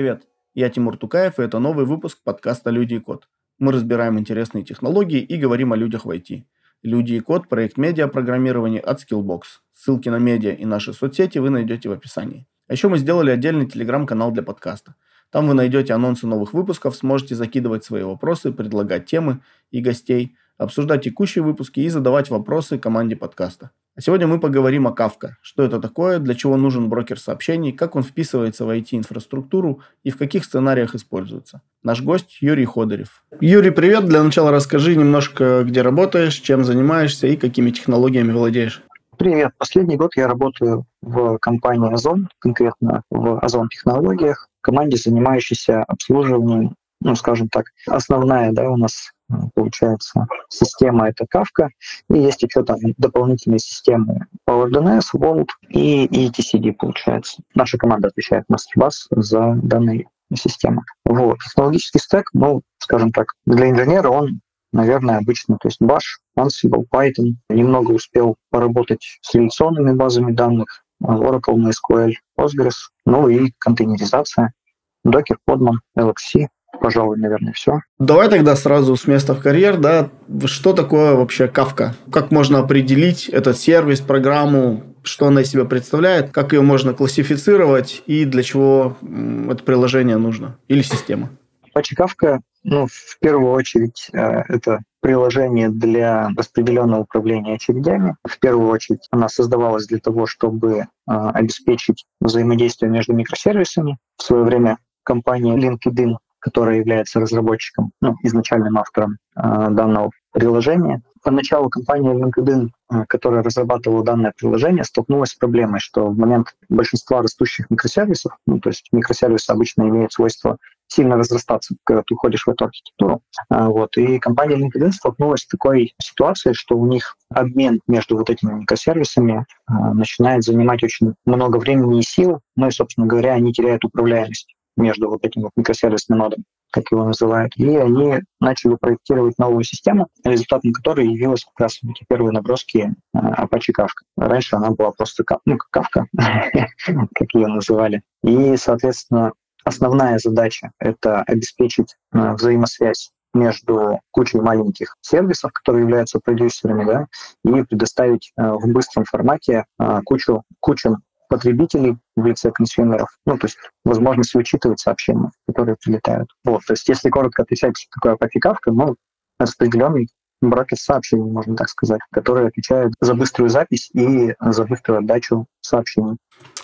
Привет, я Тимур Тукаев, и это новый выпуск подкаста «Люди и код». Мы разбираем интересные технологии и говорим о людях в IT. «Люди и код» – проект медиапрограммирования от Skillbox. Ссылки на медиа и наши соцсети вы найдете в описании. А еще мы сделали отдельный телеграм-канал для подкаста. Там вы найдете анонсы новых выпусков, сможете закидывать свои вопросы, предлагать темы и гостей, обсуждать текущие выпуски и задавать вопросы команде подкаста. А сегодня мы поговорим о Kafka. Что это такое, для чего нужен брокер сообщений, как он вписывается в IT-инфраструктуру и в каких сценариях используется. Наш гость Юрий Ходорев. Юрий, привет. Для начала расскажи немножко, где работаешь, чем занимаешься и какими технологиями владеешь. Привет. Последний год я работаю в компании Озон, конкретно в Озон технологиях, команде, занимающейся обслуживанием, ну, скажем так, основная, да, у нас получается система это Kafka, и есть еще там дополнительные системы PowerDNS, Vault и etcd получается. Наша команда отвечает MasterBus за данные системы. Вот. Технологический стек, ну, скажем так, для инженера он наверное, обычно, то есть Bash, Ansible, Python. Немного успел поработать с реляционными базами данных, Oracle, MySQL, Postgres, ну и контейнеризация, Docker, Podman, LXC, пожалуй, наверное, все. Давай тогда сразу с места в карьер, да, что такое вообще Kafka? Как можно определить этот сервис, программу, что она из себя представляет, как ее можно классифицировать и для чего это приложение нужно или система? Apache Kafka ну, в первую очередь, э, это приложение для распределенного управления очередями. В первую очередь она создавалась для того, чтобы э, обеспечить взаимодействие между микросервисами. В свое время компания LinkedIn, которая является разработчиком, ну, изначальным автором э, данного приложения, Поначалу компания LinkedIn, которая разрабатывала данное приложение, столкнулась с проблемой, что в момент большинства растущих микросервисов, ну, то есть микросервисы обычно имеют свойство сильно разрастаться, когда ты уходишь в эту архитектуру. Вот. И компания LinkedIn столкнулась с такой ситуацией, что у них обмен между вот этими микросервисами а, начинает занимать очень много времени и сил, ну и, собственно говоря, они теряют управляемость между вот этим вот микросервисным нодом, как его называют. И они начали проектировать новую систему, результатом которой явилась как раз эти первые наброски а, Apache Kafka. Раньше она была просто ну, Kafka, как ее называли. И, соответственно, Основная задача — это обеспечить э, взаимосвязь между кучей маленьких сервисов, которые являются продюсерами, да, и предоставить э, в быстром формате э, кучу, кучу потребителей в лице консюмеров, ну, то есть возможность учитывать сообщения, которые прилетают. Вот, то есть если коротко отвечать, что такое апофикавка, ну, распределенный брокер сообщений, можно так сказать, который отвечает за быструю запись и за быструю отдачу сообщений.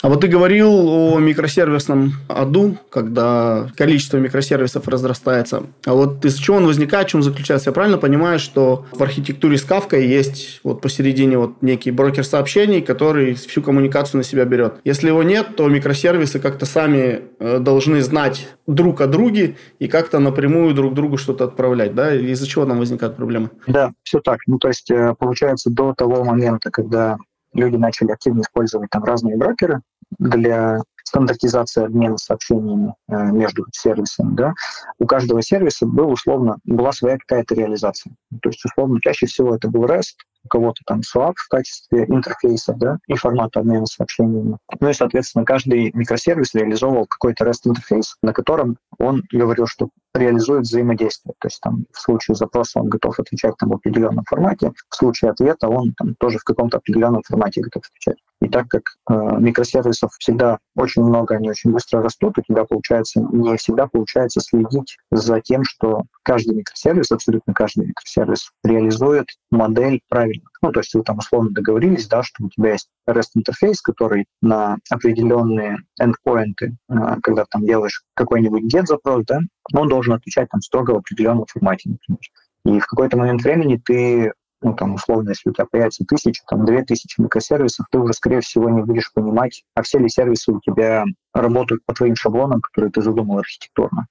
А вот ты говорил о микросервисном аду, когда количество микросервисов разрастается. А вот из чего он возникает, в чем заключается? Я правильно понимаю, что в архитектуре с Kafka есть вот посередине вот некий брокер сообщений, который всю коммуникацию на себя берет. Если его нет, то микросервисы как-то сами э, должны знать друг о друге и как-то напрямую друг другу что-то отправлять, да? Из-за чего там возникают проблемы? Да, все так. Ну, то есть, э, получается, до того момента, когда люди начали активно использовать там разные брокеры для стандартизации обмена сообщениями э, между сервисами, да, у каждого сервиса был условно, была своя какая-то реализация. То есть, условно, чаще всего это был REST, у кого-то там SWAP в качестве интерфейса, да, и формата обмена сообщениями. Ну и, соответственно, каждый микросервис реализовывал какой-то REST-интерфейс, на котором он говорил, что реализует взаимодействие. То есть там в случае запроса он готов отвечать там, в определенном формате, в случае ответа он там, тоже в каком-то определенном формате готов отвечать. И так как э, микросервисов всегда очень много, они очень быстро растут, у тебя получается не всегда получается следить за тем, что каждый микросервис, абсолютно каждый микросервис реализует модель правильно. Ну, то есть вы там условно договорились, да, что у тебя есть REST-интерфейс, который на определенные эндпоинты, э, когда там делаешь какой-нибудь get-запрос, да, он должен отвечать там строго в определенном формате, например. И в какой-то момент времени ты ну, там, условно, если у тебя появится тысяча, там, две тысячи микросервисов, ты уже, скорее всего, не будешь понимать, а все ли сервисы у тебя работают по твоим шаблонам, которые ты задумал архитектурно.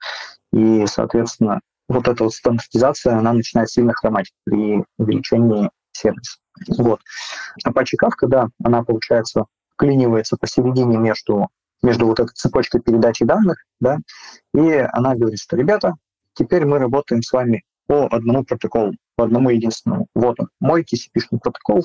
И, соответственно, вот эта вот стандартизация, она начинает сильно хромать при увеличении сервиса. Вот. Apache Kafka, да, она, получается, вклинивается посередине между, между вот этой цепочкой передачи данных, да, и она говорит, что, ребята, теперь мы работаем с вами по одному протоколу, по одному единственному. Вот он, мой TCP-шный протокол,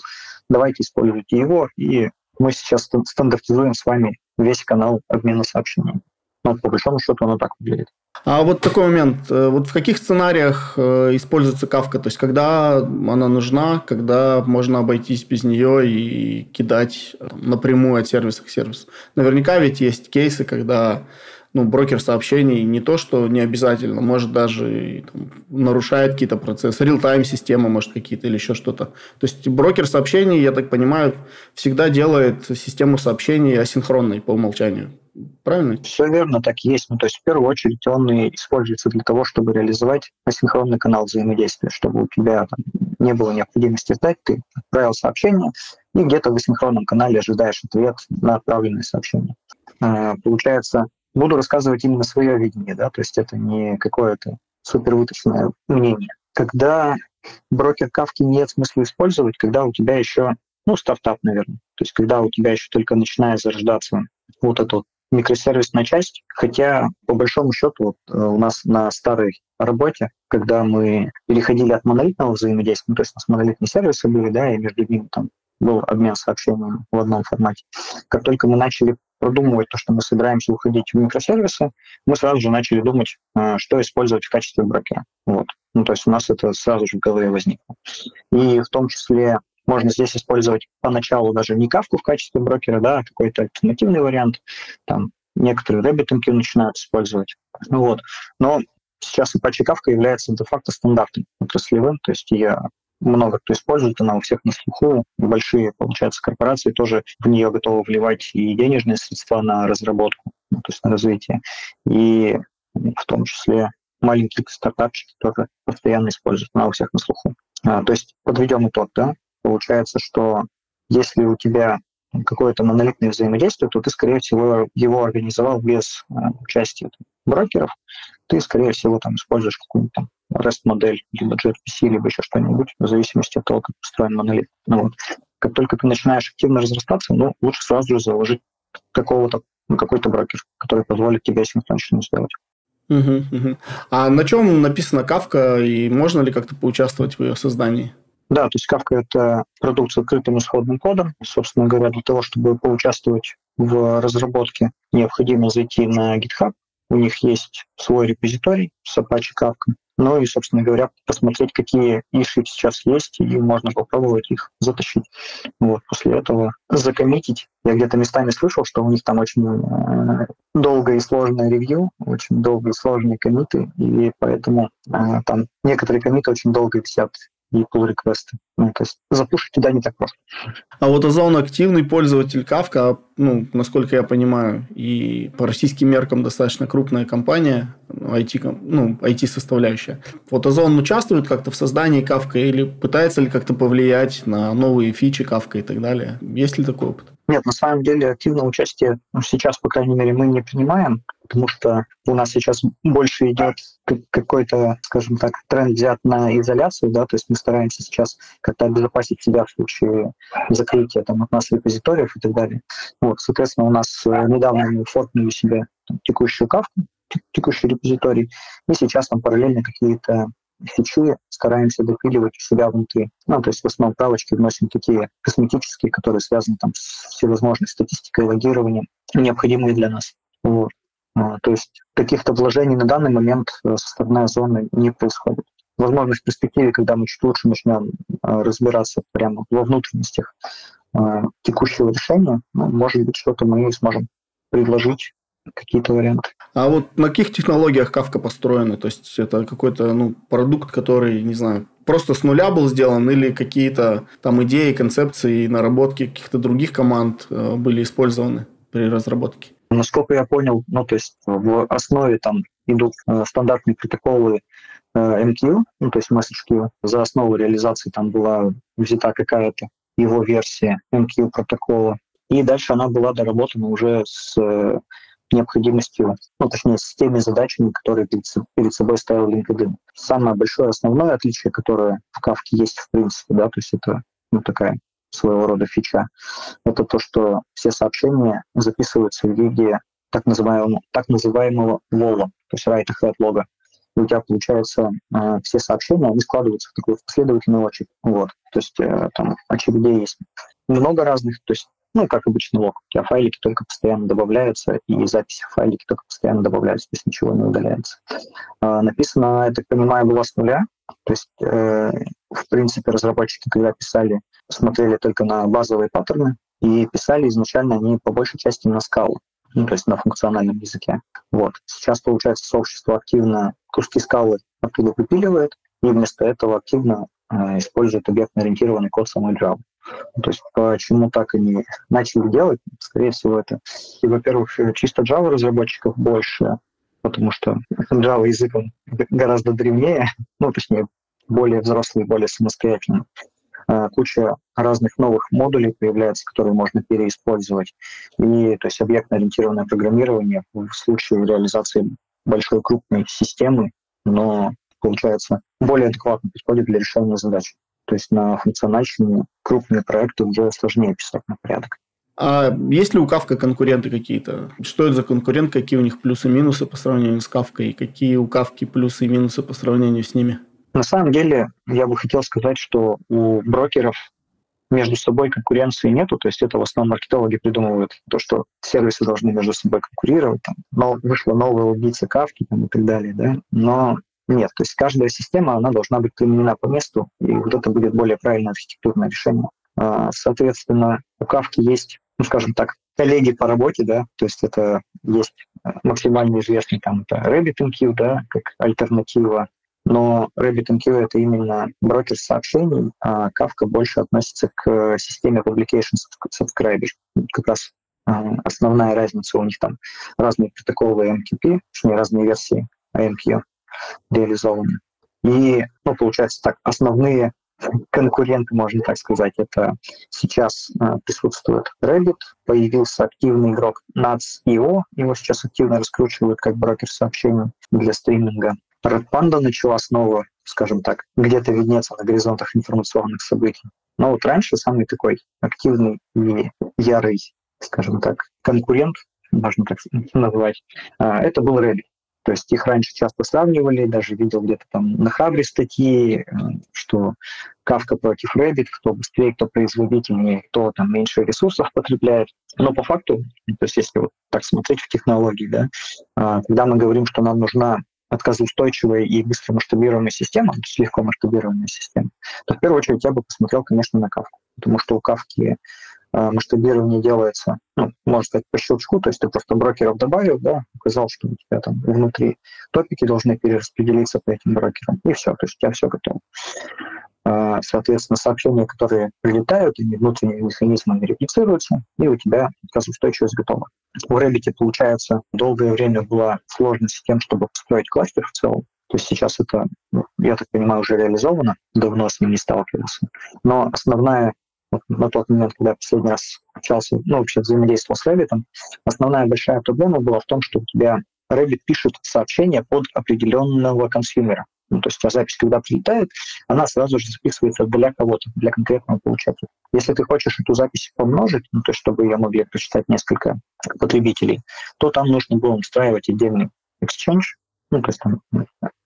давайте используйте его, и мы сейчас стандартизуем с вами весь канал обмена сообщениями. Но по большому счету оно так выглядит. А вот такой момент. Э, вот в каких сценариях э, используется кавка? То есть, когда она нужна, когда можно обойтись без нее и кидать напрямую от сервиса к сервису? Наверняка ведь есть кейсы, когда ну, брокер сообщений не то, что не обязательно, может даже там, нарушает какие-то процессы, реал-тайм система может какие-то или еще что-то. То есть брокер сообщений, я так понимаю, всегда делает систему сообщений асинхронной по умолчанию. Правильно? Все верно, так есть. Ну, то есть в первую очередь он и используется для того, чтобы реализовать асинхронный канал взаимодействия, чтобы у тебя там, не было необходимости ждать, ты отправил сообщение, и где-то в асинхронном канале ожидаешь ответ на отправленное сообщение. А, получается, буду рассказывать именно свое видение, да, то есть это не какое-то супер выточенное мнение. Когда брокер кавки нет смысла использовать, когда у тебя еще, ну, стартап, наверное, то есть когда у тебя еще только начинает зарождаться вот эта вот микросервисная часть, хотя по большому счету вот, э, у нас на старой работе, когда мы переходили от монолитного взаимодействия, ну, то есть у нас монолитные сервисы были, да, и между ними там был обмен сообщениями в одном формате. Как только мы начали продумывать то, что мы собираемся уходить в микросервисы, мы сразу же начали думать, э, что использовать в качестве брокера. Вот. Ну, то есть у нас это сразу же в голове возникло. И в том числе можно здесь использовать поначалу даже не кавку в качестве брокера, да, а какой-то альтернативный вариант. Там некоторые RabbitMQ начинают использовать. Вот. Но сейчас Apache Kafka является де-факто стандартом отраслевым, то есть я много кто использует, она у всех на слуху. Большие, получается, корпорации тоже в нее готовы вливать и денежные средства на разработку, ну, то есть на развитие. И в том числе маленькие стартапчики тоже постоянно используют, она у всех на слуху. А, то есть подведем итог, да, получается, что если у тебя какое-то монолитное взаимодействие, то ты, скорее всего, его организовал без э, участия брокеров. Ты, скорее всего, там используешь какую-нибудь там REST-модель, либо gRPC, либо еще что-нибудь, в зависимости от того, как устроен монолит. Ну, вот. Как только ты начинаешь активно разрастаться, ну, лучше сразу же заложить какого-то, ну, какой-то брокер, который позволит тебе синхронично сделать. Угу, угу. А на чем написана Кавка, и можно ли как-то поучаствовать в ее создании? Да, то есть Kafka — это продукт с открытым исходным кодом. Собственно говоря, для того, чтобы поучаствовать в разработке, необходимо зайти на GitHub. У них есть свой репозиторий с Apache Kafka. Ну и, собственно говоря, посмотреть, какие иши сейчас есть, и можно попробовать их затащить. Вот, после этого закоммитить. Я где-то местами слышал, что у них там очень э, долгое и сложное ревью, очень долгие и сложные комиты, и поэтому э, там некоторые комиты очень долго висят и pull реквесты. Ну, то есть запушить туда не так просто. А вот Озон активный пользователь Kafka, ну, насколько я понимаю, и по российским меркам достаточно крупная компания, IT, ну, IT-составляющая. Вот Озон участвует как-то в создании Kafka или пытается ли как-то повлиять на новые фичи Kafka и так далее? Есть ли такой опыт? Нет, на самом деле активное участие ну, сейчас, по крайней мере, мы не принимаем, потому что у нас сейчас больше идет какой-то, скажем так, тренд взят на изоляцию, да, то есть мы стараемся сейчас как-то обезопасить себя в случае закрытия там, от нас репозиториев и так далее. Вот, соответственно, у нас э, недавно мы форкнули себе текущую кавку, текущий репозиторий, и сейчас там параллельно какие-то фичи стараемся допиливать у себя внутри. Ну, то есть в основном правочки вносим такие косметические, которые связаны там с всевозможной статистикой, логированием, необходимые для нас. Вот. А, то есть каких-то вложений на данный момент э, со стороны зоны не происходит. Возможно, в перспективе, когда мы чуть лучше начнем э, разбираться прямо во внутренностях э, текущего решения, ну, может быть, что-то мы сможем предложить какие-то варианты. А вот на каких технологиях Kafka построена? То есть это какой-то ну, продукт, который, не знаю, просто с нуля был сделан или какие-то там идеи, концепции, наработки каких-то других команд э, были использованы при разработке? Насколько я понял, ну, то есть в основе там идут э, стандартные протоколы э, MQ, ну, то есть message queue. За основу реализации там была взята какая-то его версия MQ протокола. И дальше она была доработана уже с необходимостью, ну, точнее, с теми задачами, которые перед, перед собой ставил LinkedIn. Самое большое основное отличие, которое в Кавке есть в принципе, да, то есть это ну, такая своего рода фича, это то, что все сообщения записываются в виде так называемого, так называемого лола, то есть write ahead лога. И у тебя, получается, э, все сообщения, они складываются в такую последовательную очередь. Вот. То есть э, там очередей есть много разных, то есть Ну, как обычно. У тебя файлики только постоянно добавляются, и записи файлики только постоянно добавляются, то есть ничего не удаляется. А, написано, я так понимаю, было с нуля. То есть, э, в принципе, разработчики, когда писали, смотрели только на базовые паттерны, и писали изначально они по большей части на скалу, ну, то есть на функциональном языке. Вот. Сейчас, получается, сообщество активно куски скалы оттуда выпиливает, и вместо этого активно э, использует объектно-ориентированный код самой Java. То есть почему так они начали делать? Скорее всего, это, и, во-первых, чисто Java разработчиков больше, потому что Java язык он гораздо древнее, ну, точнее, более взрослый, более самостоятельный. А, куча разных новых модулей появляется, которые можно переиспользовать. И то есть объектно-ориентированное программирование в случае реализации большой крупной системы, но получается более адекватно подходит для решения задач. То есть на функциональщине крупные проекты уже сложнее писать на порядок. А есть ли у Кавка конкуренты какие-то? Что это за конкурент? Какие у них плюсы и минусы по сравнению с Кавкой? И какие у Кавки плюсы и минусы по сравнению с ними? На самом деле, я бы хотел сказать, что у брокеров между собой конкуренции нету, то есть это в основном маркетологи придумывают то, что сервисы должны между собой конкурировать, там, но вышла новая убийца Кавки там, и так далее, да, но нет, то есть каждая система, она должна быть применена по месту, и вот это будет более правильное архитектурное решение. А, соответственно, у Кавки есть, ну, скажем так, коллеги по работе, да, то есть это есть максимально известный там это RabbitMQ, да, как альтернатива, но RabbitMQ — это именно брокер сообщений, а Kafka больше относится к системе Publication Subscriber. Как раз а, основная разница у них там разные протоколы MQP, точнее разные версии AMQ реализованы. И, ну, получается так, основные конкуренты, можно так сказать, это сейчас э, присутствует Reddit, появился активный игрок Nats.io, его сейчас активно раскручивают как брокер сообщений для стриминга. Red Panda начала снова, скажем так, где-то виднеться на горизонтах информационных событий. Но вот раньше самый такой активный и ярый, скажем так, конкурент, можно так назвать, э, это был Reddit. То есть их раньше часто сравнивали, даже видел где-то там на Хабре статьи, э, что Кавка против Rabbit, кто быстрее, кто производительнее, кто там меньше ресурсов потребляет. Но по факту, то есть если вот так смотреть в технологии, да, а, когда мы говорим, что нам нужна отказоустойчивая и быстро масштабируемая система, то есть легко масштабируемая система, то в первую очередь я бы посмотрел, конечно, на Кавку, потому что у Кавки масштабирование делается, ну, можно сказать, по щелчку, то есть ты просто брокеров добавил, да, указал, что у тебя там внутри топики должны перераспределиться по этим брокерам, и все, то есть у тебя все готово. Э, соответственно, сообщения, которые прилетают, они внутренними механизмами реплицируются, и у тебя отказоустойчивость готова. В Rabbit, получается, долгое время была сложность с тем, чтобы построить кластер в целом. То есть сейчас это, ну, я так понимаю, уже реализовано, давно с ним не сталкивался. Но основная на тот момент, когда я последний раз общался, ну, вообще взаимодействовал с Rabbit, основная большая проблема была в том, что у тебя Rabbit пишет сообщение под определенного консюмера. Ну, то есть а запись, когда прилетает, она сразу же записывается для кого-то, для конкретного получателя. Если ты хочешь эту запись помножить, ну, то есть чтобы ее могли прочитать несколько потребителей, то там нужно было устраивать отдельный exchange, ну, то есть там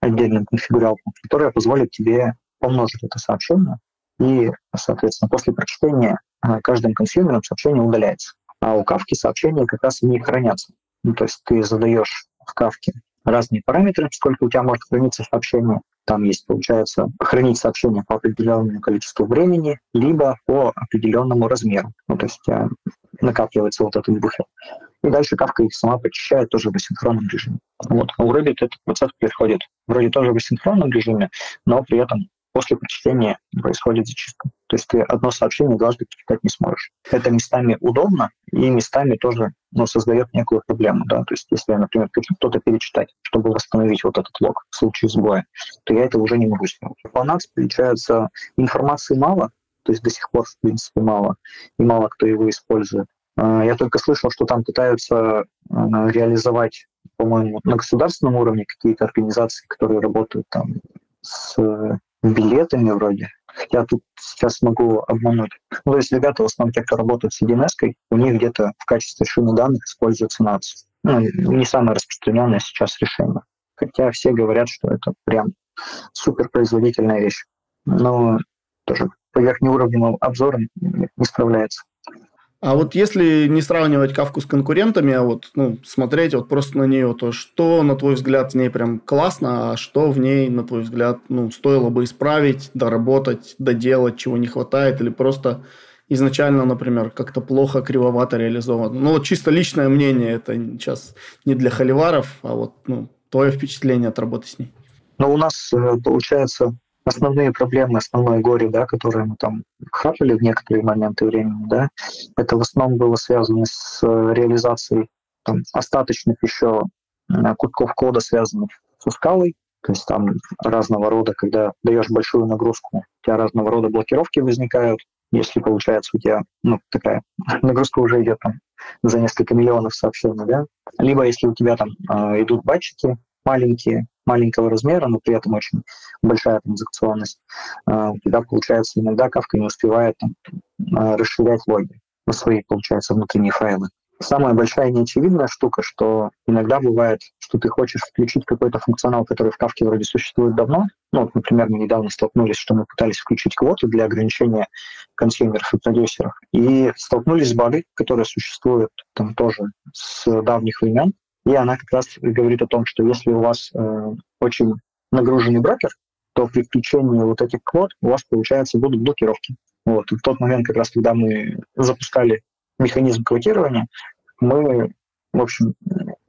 отдельную конфигуралку, которая позволит тебе помножить это сообщение и, соответственно, после прочтения а, каждым консюмером сообщение удаляется. А у Кавки сообщения как раз не хранятся. Ну, то есть ты задаешь в Кавке разные параметры, сколько у тебя может храниться сообщение. Там есть, получается, хранить сообщение по определенному количеству времени, либо по определенному размеру. Ну, то есть тебя накапливается вот этот буфер. И дальше Кавка их сама почищает тоже в асинхронном режиме. Вот. А у Rabbit этот процесс происходит вроде тоже в асинхронном режиме, но при этом после прочтения происходит зачистка. То есть ты одно сообщение дважды прочитать не сможешь. Это местами удобно и местами тоже ну, создает некую проблему. Да? То есть если например, что-то перечитать, чтобы восстановить вот этот лог в случае сбоя, то я это уже не могу сделать. По NAX, получается, информации мало, то есть до сих пор, в принципе, мало, и мало кто его использует. А, я только слышал, что там пытаются а, реализовать, по-моему, на государственном уровне какие-то организации, которые работают там с билетами вроде. Хотя тут сейчас могу обмануть. Ну, то есть ребята, в основном те, кто работают с EDNS, у них где-то в качестве шины данных используется NATS. Ну, не самое распространенное сейчас решение. Хотя все говорят, что это прям суперпроизводительная вещь. Но тоже по верхнеуровневым обзорам не справляется. А вот если не сравнивать кавку с конкурентами, а вот ну, смотреть вот просто на нее, то что, на твой взгляд, в ней прям классно, а что в ней, на твой взгляд, ну, стоило бы исправить, доработать, доделать, чего не хватает, или просто изначально, например, как-то плохо, кривовато реализовано. Ну, вот чисто личное мнение, это сейчас не для холиваров, а вот ну, твое впечатление от работы с ней. Ну, у нас, э, получается, основные проблемы, основное горе, да, которое мы там хапали в некоторые моменты времени, да, это в основном было связано с э, реализацией там, остаточных еще кусков кода, связанных со скалой, то есть там разного рода, когда даешь большую нагрузку, у тебя разного рода блокировки возникают, если получается у тебя ну, такая нагрузка уже идет там за несколько миллионов сообщений, да, либо если у тебя там э, идут батчики маленькие, маленького размера, но при этом очень большая транзакционность, э, у тебя, получается, иногда кавка не успевает там, э, расширять логи на свои, получается, внутренние файлы. Самая большая неочевидная штука, что иногда бывает, что ты хочешь включить какой-то функционал, который в Кавке вроде существует давно. Ну, вот, например, мы недавно столкнулись, что мы пытались включить квоту для ограничения консюмеров и продюсеров. И столкнулись с багой, которая существует там тоже с давних времен. И она как раз говорит о том, что если у вас э, очень нагруженный брокер, то при включении вот этих квот у вас, получается, будут блокировки. Вот. И в тот момент, как раз когда мы запускали механизм квотирования, мы, в общем,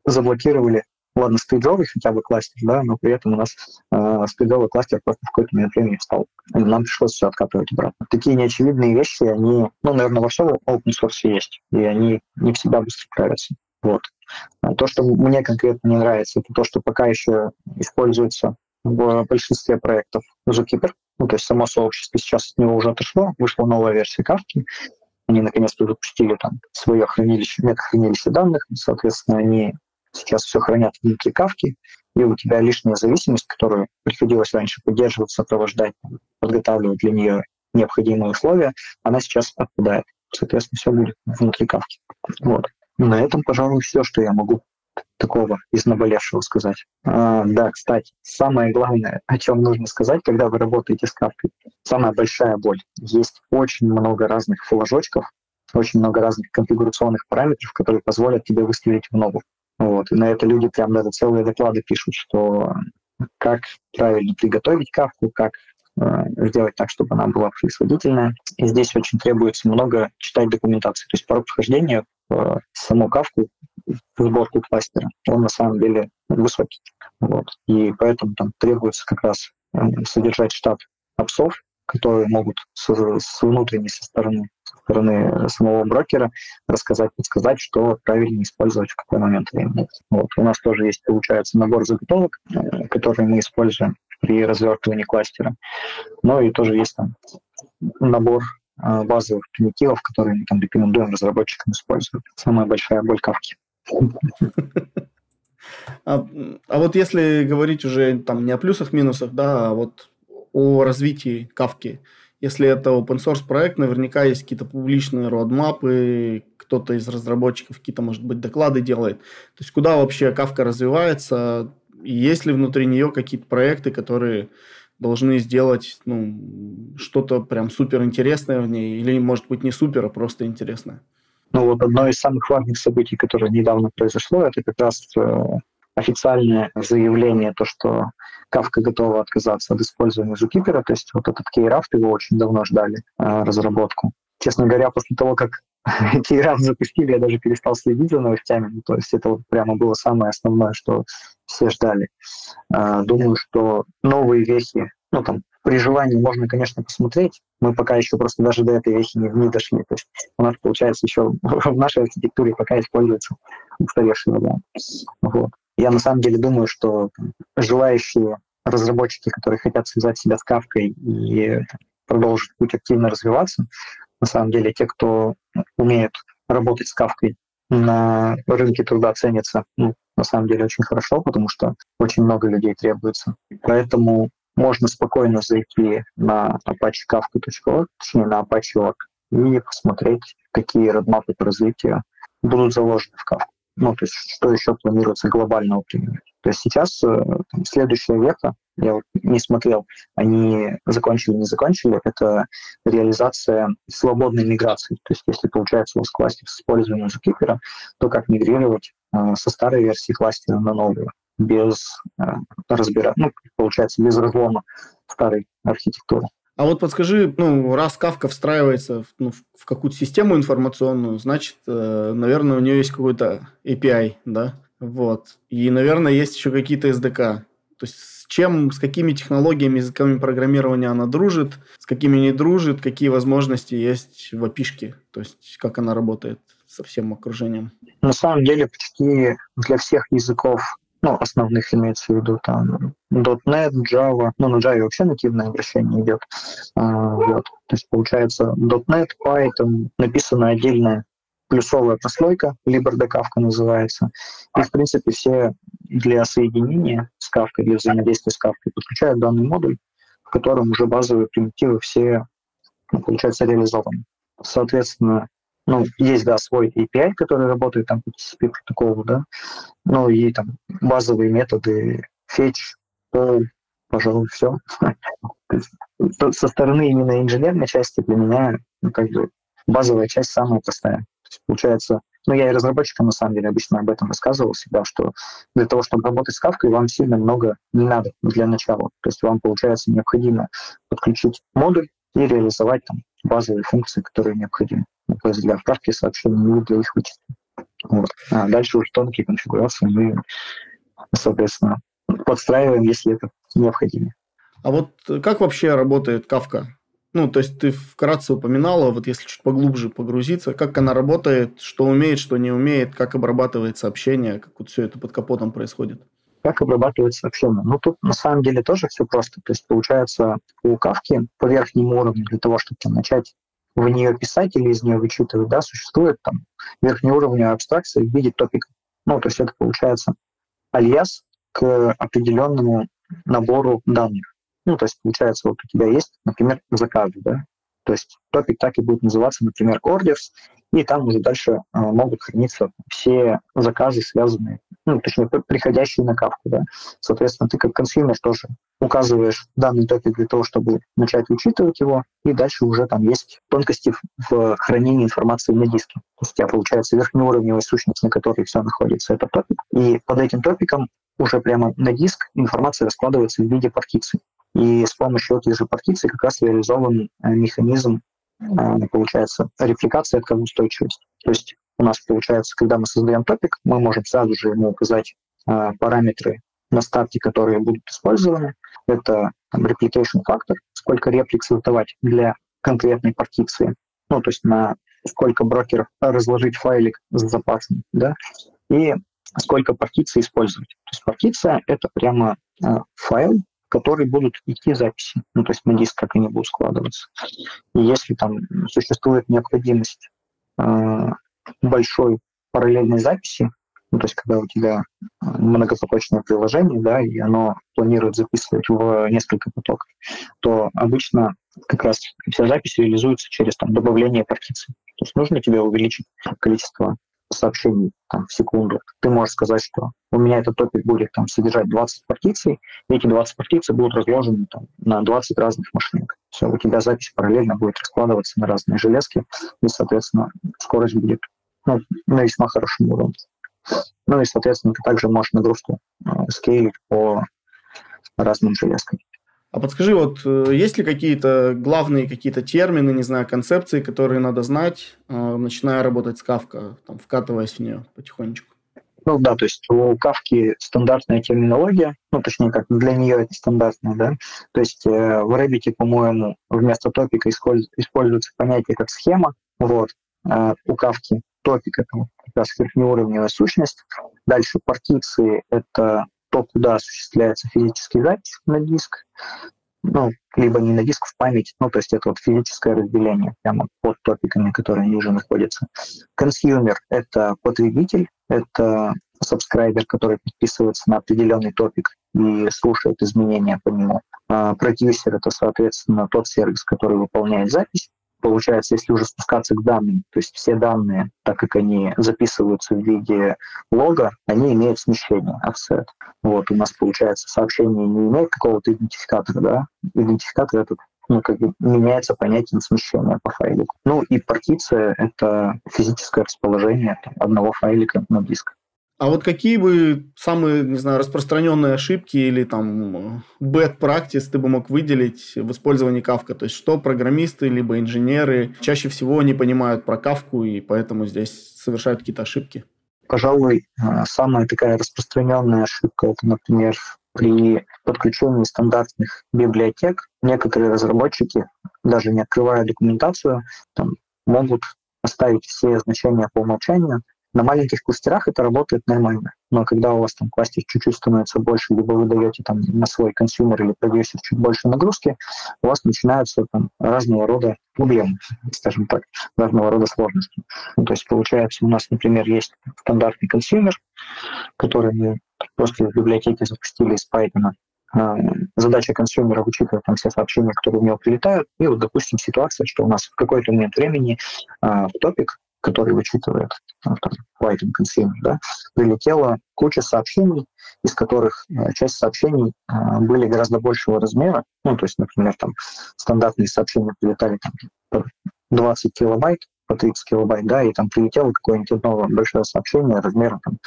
заблокировали, ладно, стейджовый хотя бы кластер, да, но при этом у нас э, стейджовый кластер просто в какой-то момент времени встал. Нам пришлось все откатывать обратно. Такие неочевидные вещи, они, ну, наверное, во всем open source есть, и они не всегда быстро правятся. Вот. А то, что мне конкретно не нравится, это то, что пока еще используется в большинстве проектов Zookeeper. Ну, то есть само сообщество сейчас от него уже отошло, вышла новая версия кавки, они наконец-то запустили там свое хранилище, метахранилище данных, соответственно, они сейчас все хранят внутри кавки, и у тебя лишняя зависимость, которую приходилось раньше поддерживать, сопровождать, подготавливать для нее необходимые условия, она сейчас отпадает. Соответственно, все будет внутри кавки. Вот. На этом, пожалуй, все, что я могу такого из наболевшего сказать. А, да, кстати, самое главное, о чем нужно сказать, когда вы работаете с кавкой, самая большая боль. Есть очень много разных флажочков, очень много разных конфигурационных параметров, которые позволят тебе выставить в ногу. Вот. И на это люди прям даже целые доклады пишут, что как правильно приготовить кавку, как сделать так, чтобы она была производительная. И здесь очень требуется много читать документации. То есть порог вхождения в саму кавку сборку кластера, он на самом деле высокий. Вот. И поэтому там требуется как раз э, содержать штат апсов, которые могут с, с внутренней со стороны, со стороны самого брокера рассказать, подсказать, что правильно использовать в какой момент времени. Вот. У нас тоже есть, получается, набор заготовок, э, которые мы используем при развертывании кластера. Ну и тоже есть там набор э, базовых примитивов, которые мы там рекомендуем разработчикам использовать. Самая большая боль кавки. А, а вот если говорить уже там не о плюсах, минусах, да, а вот о развитии кавки, если это open source проект, наверняка есть какие-то публичные родмапы, кто-то из разработчиков какие-то, может быть, доклады делает. То есть куда вообще кавка развивается, есть ли внутри нее какие-то проекты, которые должны сделать ну, что-то прям супер интересное в ней, или, может быть, не супер, а просто интересное? Ну вот одно из самых важных событий, которое недавно произошло, это как раз э, официальное заявление, то, что Кавка готова отказаться от использования Zookeeper, то есть вот этот кейрафт, его очень давно ждали, э, разработку. Честно говоря, после того, как кейрафт запустили, я даже перестал следить за новостями, ну, то есть это вот прямо было самое основное, что все ждали. Э, думаю, что новые вехи, ну там при желании можно, конечно, посмотреть. Мы пока еще просто даже до этой вещи не, не дошли. То есть у нас, получается, еще в нашей архитектуре пока используется устаревший вариант. Вот. Я на самом деле думаю, что желающие разработчики, которые хотят связать себя с кавкой и продолжить путь активно развиваться, на самом деле те, кто умеет работать с кавкой на рынке труда ценятся, ну, на самом деле очень хорошо, потому что очень много людей требуется. Поэтому можно спокойно зайти на apache.kafka.org, точнее на apache.org, и посмотреть, какие родмапы по развитию будут заложены в Kafka. Ну, то есть что еще планируется глобального применять. То есть сейчас э, там, следующая века я не смотрел, они закончили, не закончили, это реализация свободной миграции. То есть если получается у вас кластер с использованием Zookeeper, то как мигрировать э, со старой версии кластера на новую без э, разбира, ну, получается, без разлома старой архитектуры. А вот подскажи, ну, раз Кавка встраивается в, ну, в какую-то систему информационную, значит, э, наверное, у нее есть какой-то API, да? Вот. И, наверное, есть еще какие-то SDK. То есть с чем, с какими технологиями, языками программирования она дружит, с какими не дружит, какие возможности есть в API, то есть как она работает со всем окружением. На самом деле почти для всех языков ну, основных имеется в виду, там, .NET, Java, ну, на Java вообще нативное обращение идет, а, вот, то есть, получается, .NET, Python, написана отдельная плюсовая прослойка, LibreD Kafka называется, и, в принципе, все для соединения Kafka, для взаимодействия с Kafka подключают данный модуль, в котором уже базовые примитивы все, ну, получается, реализованы. Соответственно, ну, есть, да, свой API, который работает там по TCP протоколу, да, ну и там базовые методы fetch, pull, пожалуй, все. Со стороны именно инженерной части для меня ну, как бы базовая часть самая простая. То есть, получается, ну, я и разработчикам, на самом деле, обычно об этом рассказывал всегда, что для того, чтобы работать с кавкой, вам сильно много не надо для начала. То есть вам, получается, необходимо подключить модуль и реализовать там базовые функции, которые необходимы то есть для отправки сообщений и для их вычета. Вот. А дальше уже тонкие конфигурации мы, соответственно, подстраиваем, если это необходимо. А вот как вообще работает Кавка? Ну, то есть ты вкратце упоминала, вот если чуть поглубже погрузиться, как она работает, что умеет, что не умеет, как обрабатывает сообщения, как вот все это под капотом происходит? Как обрабатывать сообщения? Ну, тут на самом деле тоже все просто. То есть, получается, у Кавки по верхнему уровню для того, чтобы там, начать в нее писать или из нее вычитывать, да, существует там верхнеуровневая абстракция в виде топика. Ну, то есть это получается альяс к определенному набору данных. Ну, то есть получается, вот у тебя есть, например, заказы, да, то есть топик так и будет называться, например, orders, и там уже дальше э, могут храниться все заказы, связанные, ну, точнее, приходящие на кавку, да. Соответственно, ты как consumer тоже указываешь данный топик для того, чтобы начать вычитывать его, и дальше уже там есть тонкости в хранении информации на диске. То есть у тебя получается верхнеуровневая сущность, на которой все находится, это топик. И под этим топиком уже прямо на диск информация раскладывается в виде партиций. И с помощью этой же партиции как раз реализован э, механизм, э, получается, репликации отказоустойчивости. То есть у нас получается, когда мы создаем топик, мы можем сразу же ему указать э, параметры на старте, которые будут использованы. Это там, replication фактор, сколько реплик создавать для конкретной партиции. Ну, то есть на сколько брокеров разложить файлик с запасом, да, и сколько партиций использовать. То есть партиция — это прямо э, файл, в который будут идти записи, ну, то есть на диск, как они будут складываться. И если там существует необходимость э, большой параллельной записи, ну, то есть когда у тебя э, многопоточное приложение, да, и оно планирует записывать в несколько потоков, то обычно как раз вся запись реализуется через там, добавление партиций. То есть нужно тебе увеличить количество сообщений там, в секунду. Ты можешь сказать, что у меня этот топик будет там, содержать 20 партиций, и эти 20 партиций будут разложены там, на 20 разных машинок. Все, у тебя запись параллельно будет раскладываться на разные железки, и, соответственно, скорость будет ну, на весьма хорошем уровне. Ну и, соответственно, ты также можешь нагрузку э, скейлить по разным железкам. А подскажи, вот э, есть ли какие-то главные какие-то термины, не знаю, концепции, которые надо знать, э, начиная работать с Kafka, там, вкатываясь в нее потихонечку? Ну да, то есть у Кавки стандартная терминология, ну точнее как для нее это стандартная, да. То есть э, в Rabbit, по-моему, вместо топика используется понятие как схема, вот. Э, у Кафки топик это как раз верхнеуровневая сущность. Дальше партиции — это то, куда осуществляется физический запись на диск, ну, либо не на диск, в память, ну, то есть это вот физическое разделение прямо под топиками, которые ниже находятся. Consumer — это потребитель, это subscriber, который подписывается на определенный топик и слушает изменения по нему. А продюсер — это, соответственно, тот сервис, который выполняет запись получается, если уже спускаться к данным, то есть все данные, так как они записываются в виде лога, они имеют смещение, offset. Вот, у нас, получается, сообщение не имеет какого-то идентификатора, да? Идентификатор этот ну, как бы меняется понятие смещения по файлику. Ну и партиция — это физическое расположение там, одного файлика на диск. А вот какие бы самые, не знаю, распространенные ошибки или там bad practice ты бы мог выделить в использовании Kafka? То есть что программисты либо инженеры чаще всего не понимают про Kafka и поэтому здесь совершают какие-то ошибки? Пожалуй, э, самая такая распространенная ошибка это, например, при подключении стандартных библиотек некоторые разработчики, даже не открывая документацию, там, могут оставить все значения по умолчанию, на маленьких кластерах это работает нормально, но когда у вас там кластер чуть-чуть становится больше, либо вы даете там на свой consumer или продюсер чуть больше нагрузки, у вас начинаются там разного рода проблемы, скажем так, разного рода сложности. Ну, то есть получается у нас, например, есть стандартный consumer, который мы просто в библиотеке запустили из Python, а, задача consumer а вычитывать там все сообщения, которые в него прилетают. И вот, допустим, ситуация, что у нас в какой-то момент времени а, в топик который вычитывает ну, там, Python Consumer, да, прилетела куча сообщений, из которых э, часть сообщений э, были гораздо большего размера. Ну, то есть, например, там стандартные сообщения прилетали там, 20 килобайт, по 30 килобайт, да, и там прилетело какое-нибудь одно большое сообщение размером там,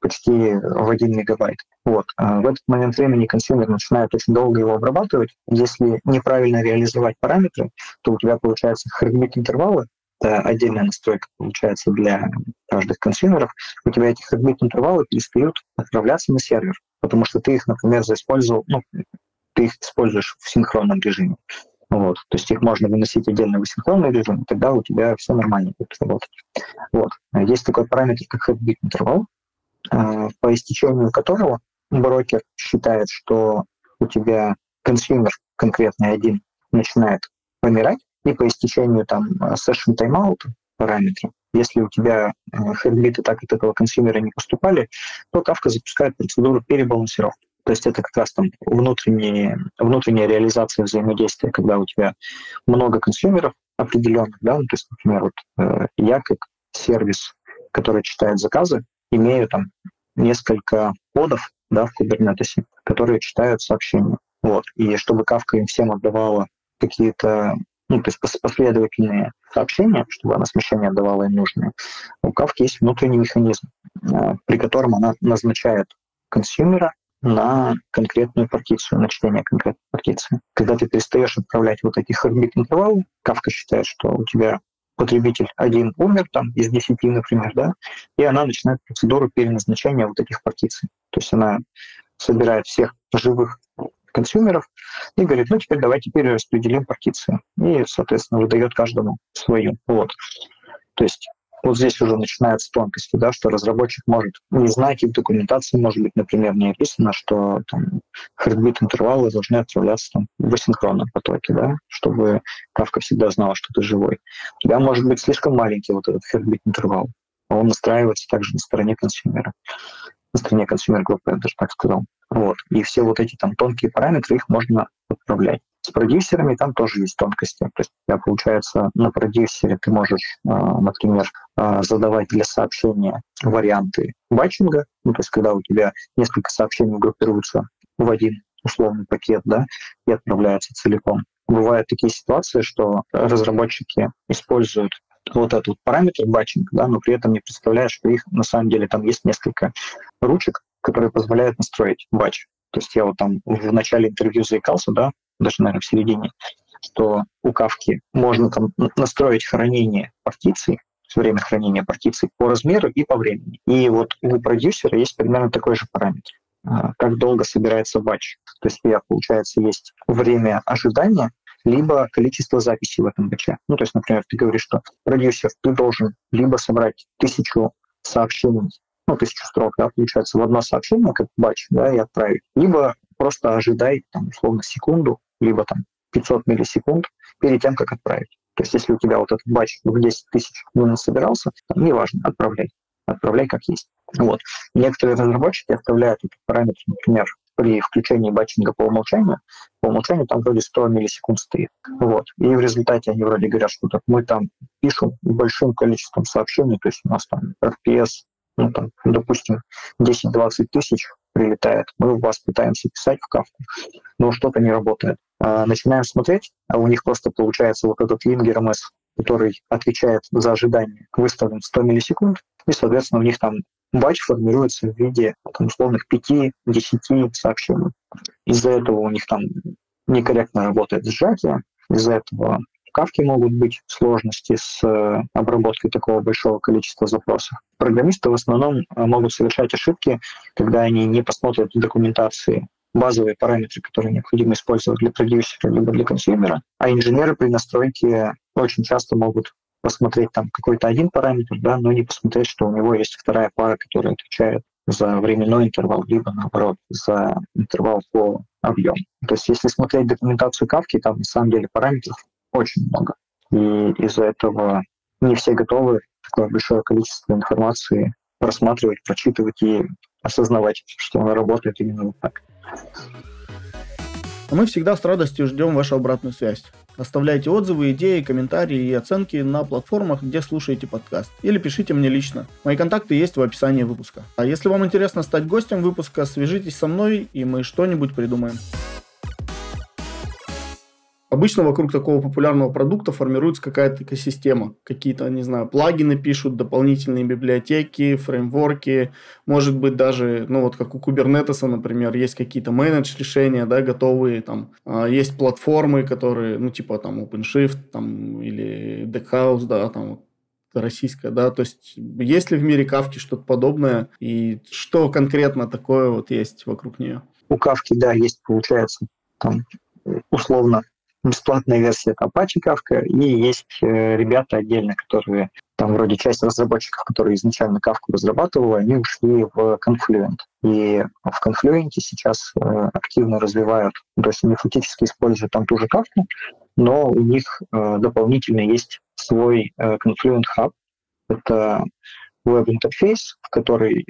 почти в 1 мегабайт. Вот. А в этот момент времени consumer начинает очень долго его обрабатывать. Если неправильно реализовать параметры, то у тебя получается heartbeat интервалы это отдельная настройка получается для каждых consumer ов, у тебя эти heartbeat интервалы перестают отправляться на сервер, потому что ты их, например, заиспользовал, ну, ты их используешь в синхронном режиме. Вот. То есть их можно выносить отдельно в асинхронный режим, и тогда у тебя все нормально будет работать. Вот. Есть такой параметр, как heartbeat интервал, а, по истечению которого брокер считает, что у тебя consumer конкретный один начинает помирать, и по истечению там session timeout параметра, если у тебя хедлиты так от этого консюмера не поступали, то Kafka запускает процедуру перебалансировки. То есть это как раз там внутренняя, внутренняя реализация взаимодействия, когда у тебя много консюмеров определенных, да, ну, то есть, например, вот э, я как сервис, который читает заказы, имею там несколько кодов, да, в Kubernetes, которые читают сообщения. Вот. И чтобы Kafka им всем отдавала какие-то ну, то есть последовательные сообщения, чтобы она смещение отдавала им нужные, у Kafka есть внутренний механизм, э, при котором она назначает консюмера на конкретную партицию, на чтение конкретной партиции. Когда ты перестаешь отправлять вот эти heartbeat интервалы, Kafka считает, что у тебя потребитель один умер, там, из 10, например, да, и она начинает процедуру переназначения вот этих партиций. То есть она собирает всех живых консюмеров и говорит, ну теперь давайте перераспределим партиции. И, соответственно, выдает каждому свою. Вот. То есть вот здесь уже начинаются тонкости, да, что разработчик может не знать, и в документации может быть, например, не описано, что там heartbeat интервалы должны отправляться там, в асинхронном потоке, да, чтобы Kafka всегда знала, что ты живой. У тебя может быть слишком маленький вот этот heartbeat интервал, а он настраивается также на стороне консюмера, на стороне consumer группы, я даже так сказал. Вот. И все вот эти там тонкие параметры, их можно отправлять. С продюсерами там тоже есть тонкости. То есть, у получается, на продюсере ты можешь, а, например, а, задавать для сообщения варианты batching а, ну, то есть, когда у тебя несколько сообщений группируются в один условный пакет, да, и отправляются целиком. Бывают такие ситуации, что разработчики используют вот этот параметр batching, да, но при этом не представляют, что их на самом деле там есть несколько ручек, которые позволяют настроить батч. То есть я вот там в начале интервью заикался, да, даже, наверное, в середине, что у кавки можно там настроить хранение партиций, время хранения партиций по размеру и по времени. И вот у продюсера есть примерно такой же параметр а, как долго собирается батч. То есть у тебя, получается, есть время ожидания, либо количество записей в этом баче. Ну, то есть, например, ты говоришь, что продюсер, ты должен либо собрать тысячу сообщений ну, тысячу строк, да, получается, в одно сообщение, как батч, да, и отправить. Либо просто ожидай, там, условно, секунду, либо там 500 миллисекунд перед тем, как отправить. То есть если у тебя вот этот батч в 10 тысяч не собирался, там, неважно, отправляй. Отправляй как есть. Вот. Некоторые разработчики оставляют этот параметр, например, при включении батчинга по умолчанию, по умолчанию там вроде 100 миллисекунд стоит. Вот. И в результате они вроде говорят, что так мы там пишем большим количеством сообщений, то есть у нас там RPS, ну, там, допустим, 10-20 тысяч прилетает, мы вас пытаемся писать в кавку, но что-то не работает. А, начинаем смотреть, а у них просто получается вот этот лингер MS, который отвечает за ожидание, выставлен 100 миллисекунд, и, соответственно, у них там батч формируется в виде там, условных 5-10 сообщений. Из-за этого у них там некорректно работает сжатие, из-за этого в Кавке могут быть сложности с э, обработкой такого большого количества запросов. Программисты в основном э, могут совершать ошибки, когда они не посмотрят документации базовые параметры, которые необходимо использовать для продюсера либо для консюмера, а инженеры при настройке очень часто могут посмотреть там какой-то один параметр, да, но не посмотреть, что у него есть вторая пара, которая отвечает за временной интервал, либо наоборот, за интервал по объему. То есть если смотреть документацию кавки, там на самом деле параметров очень много. И из-за этого не все готовы такое большое количество информации просматривать, прочитывать и осознавать, что она работает именно вот так. Мы всегда с радостью ждем вашу обратную связь. Оставляйте отзывы, идеи, комментарии и оценки на платформах, где слушаете подкаст. Или пишите мне лично. Мои контакты есть в описании выпуска. А если вам интересно стать гостем выпуска, свяжитесь со мной, и мы что-нибудь придумаем. Обычно вокруг такого популярного продукта формируется какая-то экосистема. Какие-то, не знаю, плагины пишут, дополнительные библиотеки, фреймворки. Может быть, даже, ну вот как у Kubernetes, например, есть какие-то менедж решения, да, готовые. Там а, есть платформы, которые, ну типа там OpenShift там, или Deckhouse, да, там российская, да, то есть есть ли в мире кавки что-то подобное и что конкретно такое вот есть вокруг нее? У кавки, да, есть, получается, там условно бесплатная версия Apache Kafka, и есть э, ребята отдельно, которые там вроде часть разработчиков, которые изначально Kafka разрабатывали, они ушли в Confluent. И в Confluent сейчас э, активно развивают, то есть они фактически используют там ту же Kafka, но у них э, дополнительно есть свой Confluent Hub. Это веб-интерфейс, в который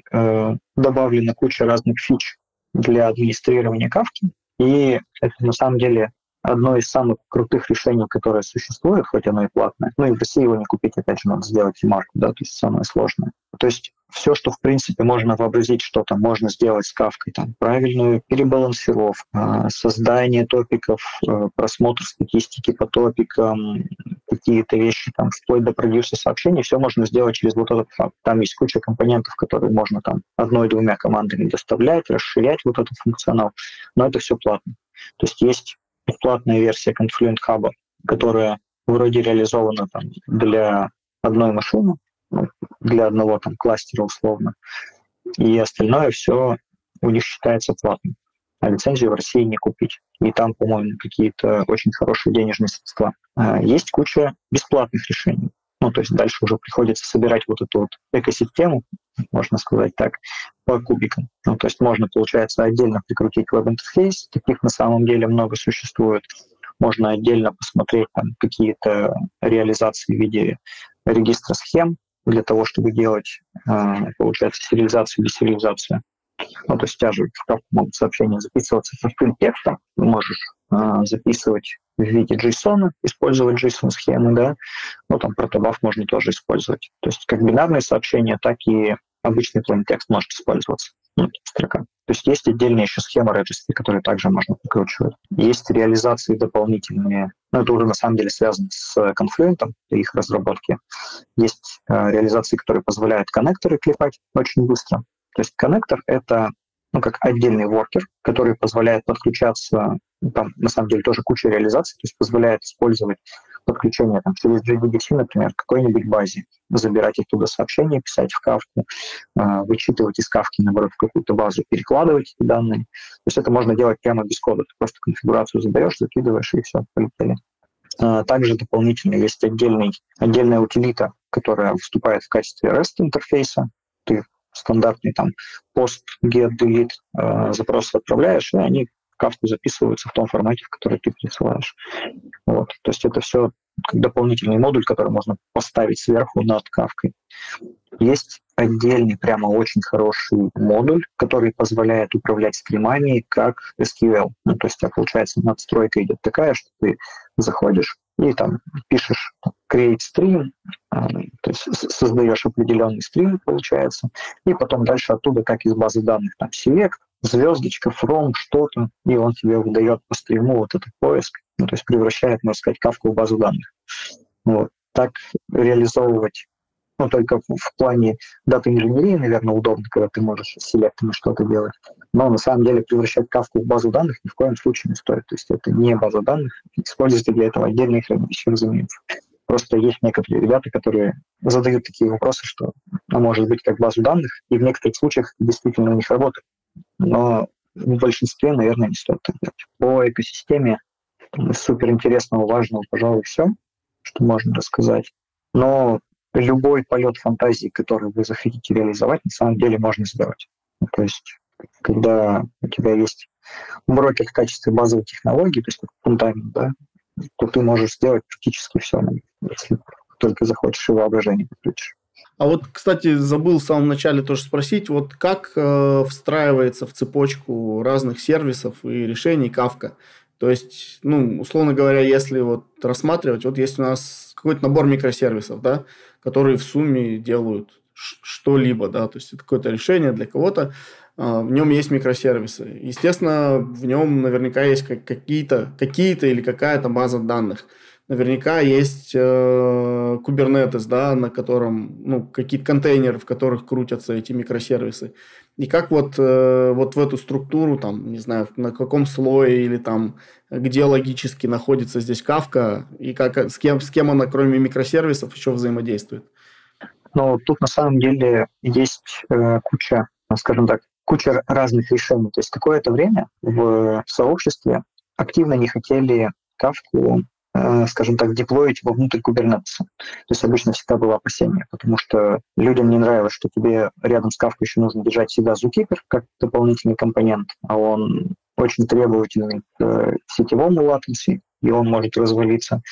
добавлена куча разных фич для администрирования Kafka. И это на самом деле одно из самых крутых решений, которое существует, хоть оно и платное. Ну и в России его не купить, опять же, надо сделать и марку, да, то есть самое сложное. То есть все, что, в принципе, можно вообразить, что там можно сделать с кавкой, там, правильную перебалансировку, а, создание топиков, а, просмотр статистики по топикам, какие-то вещи, там, вплоть до продюса сообщений, все можно сделать через вот этот хаб. Там есть куча компонентов, которые можно там одной-двумя командами доставлять, расширять вот этот функционал, но это все платно. То есть есть бесплатная версия Confluent Hub, которая вроде реализована там, для одной машины, ну, для одного там кластера условно, и остальное все у них считается платным. А лицензию в России не купить. И там, по-моему, какие-то очень хорошие денежные средства. А есть куча бесплатных решений. Ну, то есть дальше уже приходится собирать вот эту вот экосистему, можно сказать так, по кубикам. Ну, то есть можно, получается, отдельно прикрутить веб-интерфейс, таких на самом деле много существует. Можно отдельно посмотреть там какие-то реализации в виде регистра схем для того, чтобы делать, а, получается, сериализацию десериализацию. Ну, то есть у тебя могут сообщения записываться простым текстом, ты можешь э, записывать в виде JSON, использовать JSON-схемы, да, ну, там протобаф можно тоже использовать. То есть как бинарные сообщения, так и обычный plain текст может использоваться, ну, строка. То есть есть отдельная еще схема registry, которую также можно прикручивать. Есть реализации дополнительные, ну, это уже на самом деле связано с Confluent и их разработки. Есть э, реализации, которые позволяют коннекторы клепать очень быстро. То есть коннектор — это ну, как отдельный воркер, который позволяет подключаться, ну, там на самом деле тоже куча реализаций, то есть позволяет использовать подключение там, через JDBC, например, к какой-нибудь базе, забирать оттуда сообщения, писать в кавку, э, вычитывать из кавки, наоборот, в какую-то базу, перекладывать эти данные. То есть это можно делать прямо без кода. Ты просто конфигурацию задаешь, закидываешь, и все, полетели. Э, также дополнительно есть отдельный, отдельная утилита, которая выступает в качестве REST интерфейса. Ты стандартный там пост, get, delete э, запросы отправляешь, и они в кавку записываются в том формате, в который ты присылаешь. Вот. То есть это все как дополнительный модуль, который можно поставить сверху над кавкой. Есть отдельный, прямо очень хороший модуль, который позволяет управлять стримами как SQL. Ну, то есть, тебя, получается, надстройка идет такая, что ты заходишь и там пишешь create stream, а, то есть создаешь определенный стрим, получается, и потом дальше оттуда, как из базы данных, там select, звездочка, from, что-то, и он тебе выдает по стриму вот этот поиск, ну, то есть превращает, можно сказать, кавку в базу данных. Вот. Так реализовывать ну, только в, плане даты инженерии, наверное, удобно, когда ты можешь с селектами что-то делать. Но на самом деле превращать кавку в базу данных ни в коем случае не стоит. То есть это не база данных. Используйте для этого отдельные хранилища, разумеется. Просто есть некоторые ребята, которые задают такие вопросы, что а может быть как базу данных, и в некоторых случаях действительно у них работает. Но в большинстве, наверное, не стоит так делать. По экосистеме супер интересного, важного, пожалуй, все, что можно рассказать. Но любой полет фантазии, который вы захотите реализовать, на самом деле можно сделать. Ну, то есть, когда у тебя есть брокер в качестве базовой технологии, то есть фундамент, да, то ты можешь сделать практически все, если только захочешь и воображение подключишь. А вот, кстати, забыл в самом начале тоже спросить, вот как э, встраивается в цепочку разных сервисов и решений Kafka? То есть, ну, условно говоря, если вот рассматривать, вот есть у нас какой-то набор микросервисов, да, которые в сумме делают что-либо, да, то есть это какое-то решение для кого-то, а, в нем есть микросервисы. Естественно, в нем наверняка есть какие-то какие или какая-то база данных наверняка есть э, Kubernetes, да, на котором, ну, какие-то контейнеры, в которых крутятся эти микросервисы. И как вот, э, вот в эту структуру, там, не знаю, на каком слое или там, где логически находится здесь Kafka, и как, с, кем, с кем она, кроме микросервисов, еще взаимодействует? Ну, тут на самом деле есть э, куча, скажем так, куча разных решений. То есть какое-то время в сообществе активно не хотели кавку Э, скажем так, деплоить вовнутрь Kubernetes. То есть обычно всегда было опасение, потому что людям не нравилось, что тебе рядом с Kafka еще нужно держать всегда Zookeeper как дополнительный компонент, а он очень требовательный к э, сетевому latency, и он может развалиться.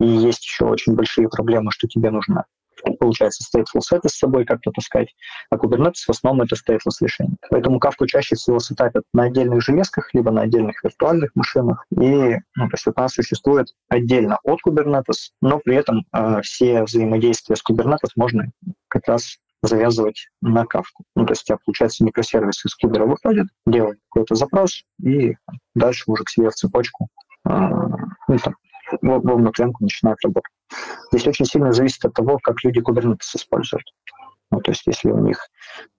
И есть еще очень большие проблемы, что тебе нужно получается stateful set с собой как-то таскать, а Kubernetes в основном это stateless решение. Поэтому Kafka чаще всего сетапят на отдельных железках, либо на отдельных виртуальных машинах. И ну, то есть вот она существует отдельно от Kubernetes, но при этом э, все взаимодействия с Kubernetes можно как раз завязывать на кавку. Ну, то есть у тебя, получается, микросервис из кибера выходит, делает какой-то запрос, и дальше уже к себе в цепочку э, ну, там, во внутрянку начинает работать. Здесь очень сильно зависит от того, как люди Kubernetes используют. Ну, то есть если у них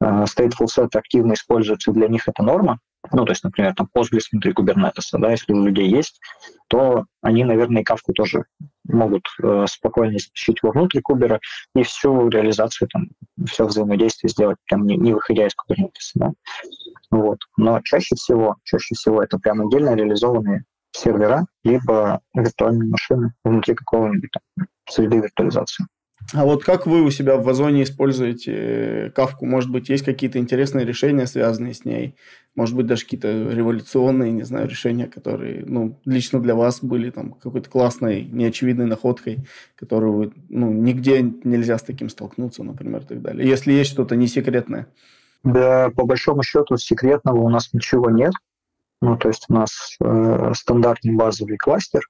э, stateful set активно используется, для них это норма, ну, то есть, например, там Postgres внутри Kubernetes, да, если у людей есть, то они, наверное, и Kafka тоже могут э, спокойно изучить вовнутрь кубера и всю реализацию, там, все взаимодействие сделать, прям не, не выходя из Kubernetes, да. Вот. Но чаще всего, чаще всего это прям отдельно реализованные сервера, либо виртуальные машины внутри какого-нибудь среды виртуализации. А вот как вы у себя в Озоне используете кавку? Может быть, есть какие-то интересные решения, связанные с ней? Может быть, даже какие-то революционные, не знаю, решения, которые, ну, лично для вас были там какой-то классной, неочевидной находкой, которую ну, нигде нельзя с таким столкнуться, например, и так далее. Если есть что-то не секретное. Да, по большому счету секретного у нас ничего нет. Ну, то есть у нас э, стандартный базовый кластер,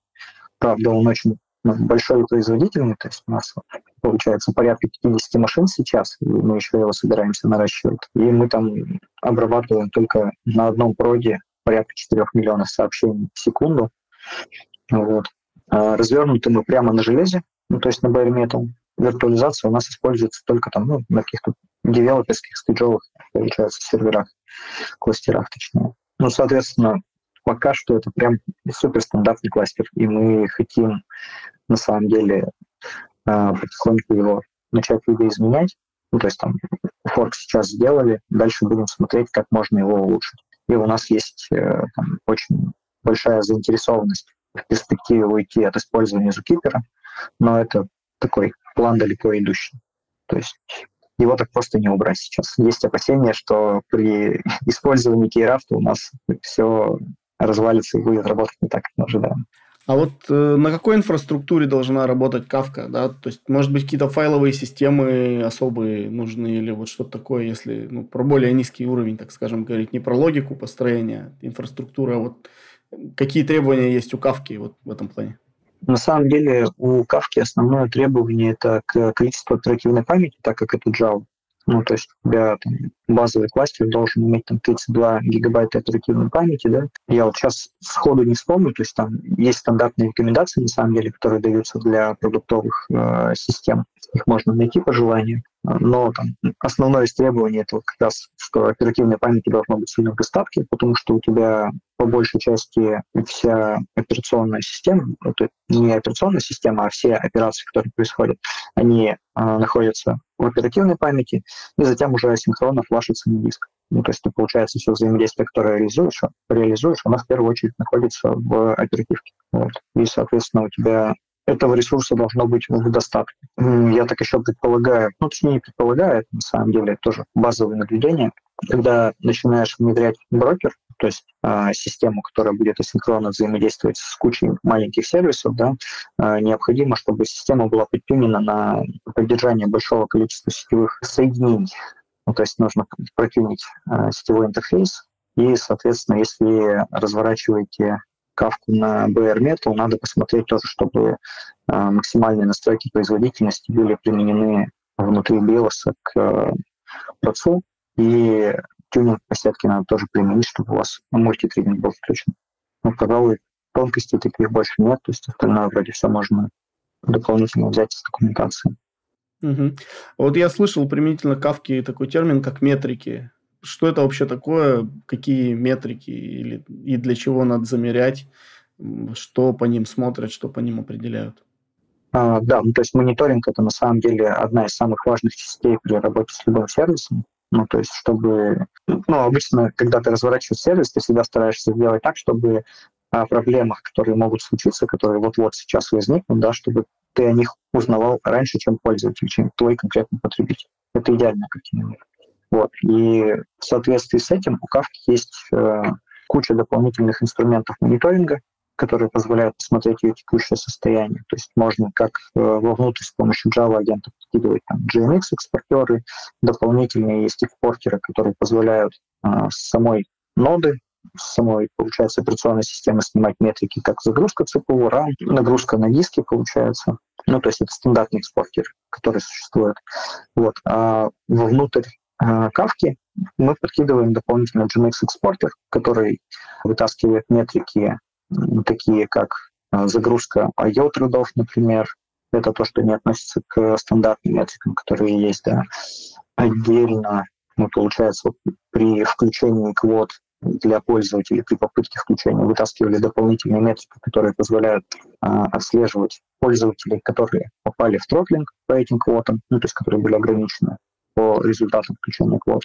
правда, он очень ну, большой и производительный, то есть у нас получается порядка 50 машин сейчас, и мы еще его собираемся наращивать. И мы там обрабатываем только на одном проде порядка 4 миллионов сообщений в секунду. Вот. А развернуты мы прямо на железе, ну, то есть на bare metal. Виртуализация у нас используется только там, ну, на каких-то девелоперских стейджовых, получается, серверах, кластерах точнее. Ну, соответственно, пока что это прям супер стандартный кластер, и мы хотим на самом деле а, потихоньку его начать видоизменять. Ну, то есть там форк сейчас сделали, дальше будем смотреть, как можно его улучшить. И у нас есть э, там, очень большая заинтересованность в перспективе уйти от использования Zookeeper, но это такой план далеко идущий. То есть его так просто не убрать сейчас. Есть опасения, что при использовании кейрафта у нас все развалится и будет работать не так, как мы ожидаем. А вот э, на какой инфраструктуре должна работать Kafka, да? То есть, может быть, какие-то файловые системы особые нужны или вот что-то такое, если ну, про более низкий уровень, так скажем, говорить, не про логику построения инфраструктуры, а вот какие требования есть у Kafka вот в этом плане? На самом деле у Kafka основное требование это к количеству оперативной памяти, так как это Java. Ну, то есть у тебя там, базовый кластер должен иметь там 32 гигабайта оперативной памяти, да. Я вот сейчас сходу не вспомню, то есть там есть стандартные рекомендации, на самом деле, которые даются для продуктовых э, систем. Их можно найти по желанию. Но там, основное из требований это как раз, что оперативной памяти должно быть сильно в достатке, потому что у тебя по большей части вся операционная система, это не операционная система, а все операции, которые происходят, они э, находятся в оперативной памяти, и затем уже асинхронно флашится на диск. Ну, то есть, ты, получается, все взаимодействие, которое реализуешь, реализуешь, оно в первую очередь находится в оперативке. Вот. И, соответственно, у тебя этого ресурса должно быть в достатке. Я так еще предполагаю, ну, точнее, не предполагаю, это на самом деле тоже базовое наблюдение, когда начинаешь внедрять брокер, то есть э, систему, которая будет асинхронно взаимодействовать с кучей маленьких сервисов, да, э, необходимо, чтобы система была подтюнена на поддержание большого количества сетевых соединений. Ну, то есть нужно протюнить э, сетевой интерфейс, и, соответственно, если разворачиваете кавку на BR Metal, надо посмотреть тоже, чтобы э, максимальные настройки производительности были применены внутри BIOS к э, процессу, и тюнинг по сетке надо тоже применить, чтобы у вас мультитрейдинг был включен. Ну, пожалуй, тонкостей таких больше нет, то есть остальное вроде все можно дополнительно взять из документации. Угу. Вот я слышал применительно кавки такой термин, как метрики. Что это вообще такое? Какие метрики или, и для чего надо замерять? Что по ним смотрят, что по ним определяют? А, да, ну, то есть мониторинг это на самом деле одна из самых важных частей при работе с любым сервисом. Ну, то есть, чтобы... Ну, обычно, когда ты разворачиваешь сервис, ты всегда стараешься сделать так, чтобы о проблемах, которые могут случиться, которые вот-вот сейчас возникнут, да, чтобы ты о них узнавал раньше, чем пользователь, чем твой конкретный потребитель. Это идеальная картина Вот. И в соответствии с этим у Kafka есть э, куча дополнительных инструментов мониторинга, которые позволяют посмотреть ее текущее состояние. То есть можно как э, вовнутрь с помощью Java агентов подкидывать там GMX экспортеры, дополнительные есть экспортеры, которые позволяют э, самой ноды, самой, получается, операционной системы снимать метрики, как загрузка ЦПУ, RAM, нагрузка на диски, получается. Ну, то есть это стандартный экспортер, который существует. Вот. А вовнутрь э, кавки мы подкидываем дополнительно GMX экспортер, который вытаскивает метрики такие как а, загрузка IO-трудов, например. Это то, что не относится к стандартным метрикам, которые есть. Да. Отдельно, ну, получается, при включении квот для пользователей при попытке включения вытаскивали дополнительные метрики, которые позволяют а, отслеживать пользователей, которые попали в тротлинг по этим квотам, ну, то есть которые были ограничены по результатам включения квот.